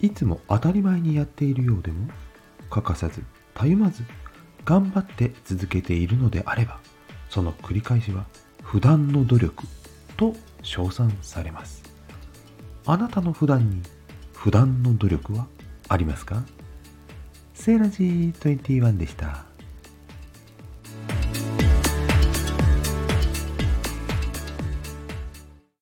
いつも当たり前にやっているようでも欠かさずたゆまず頑張って続けているのであればその繰り返しは普段の努力と称賛されますあなたの普段に普段の努力はありますか？セーラジー21でした。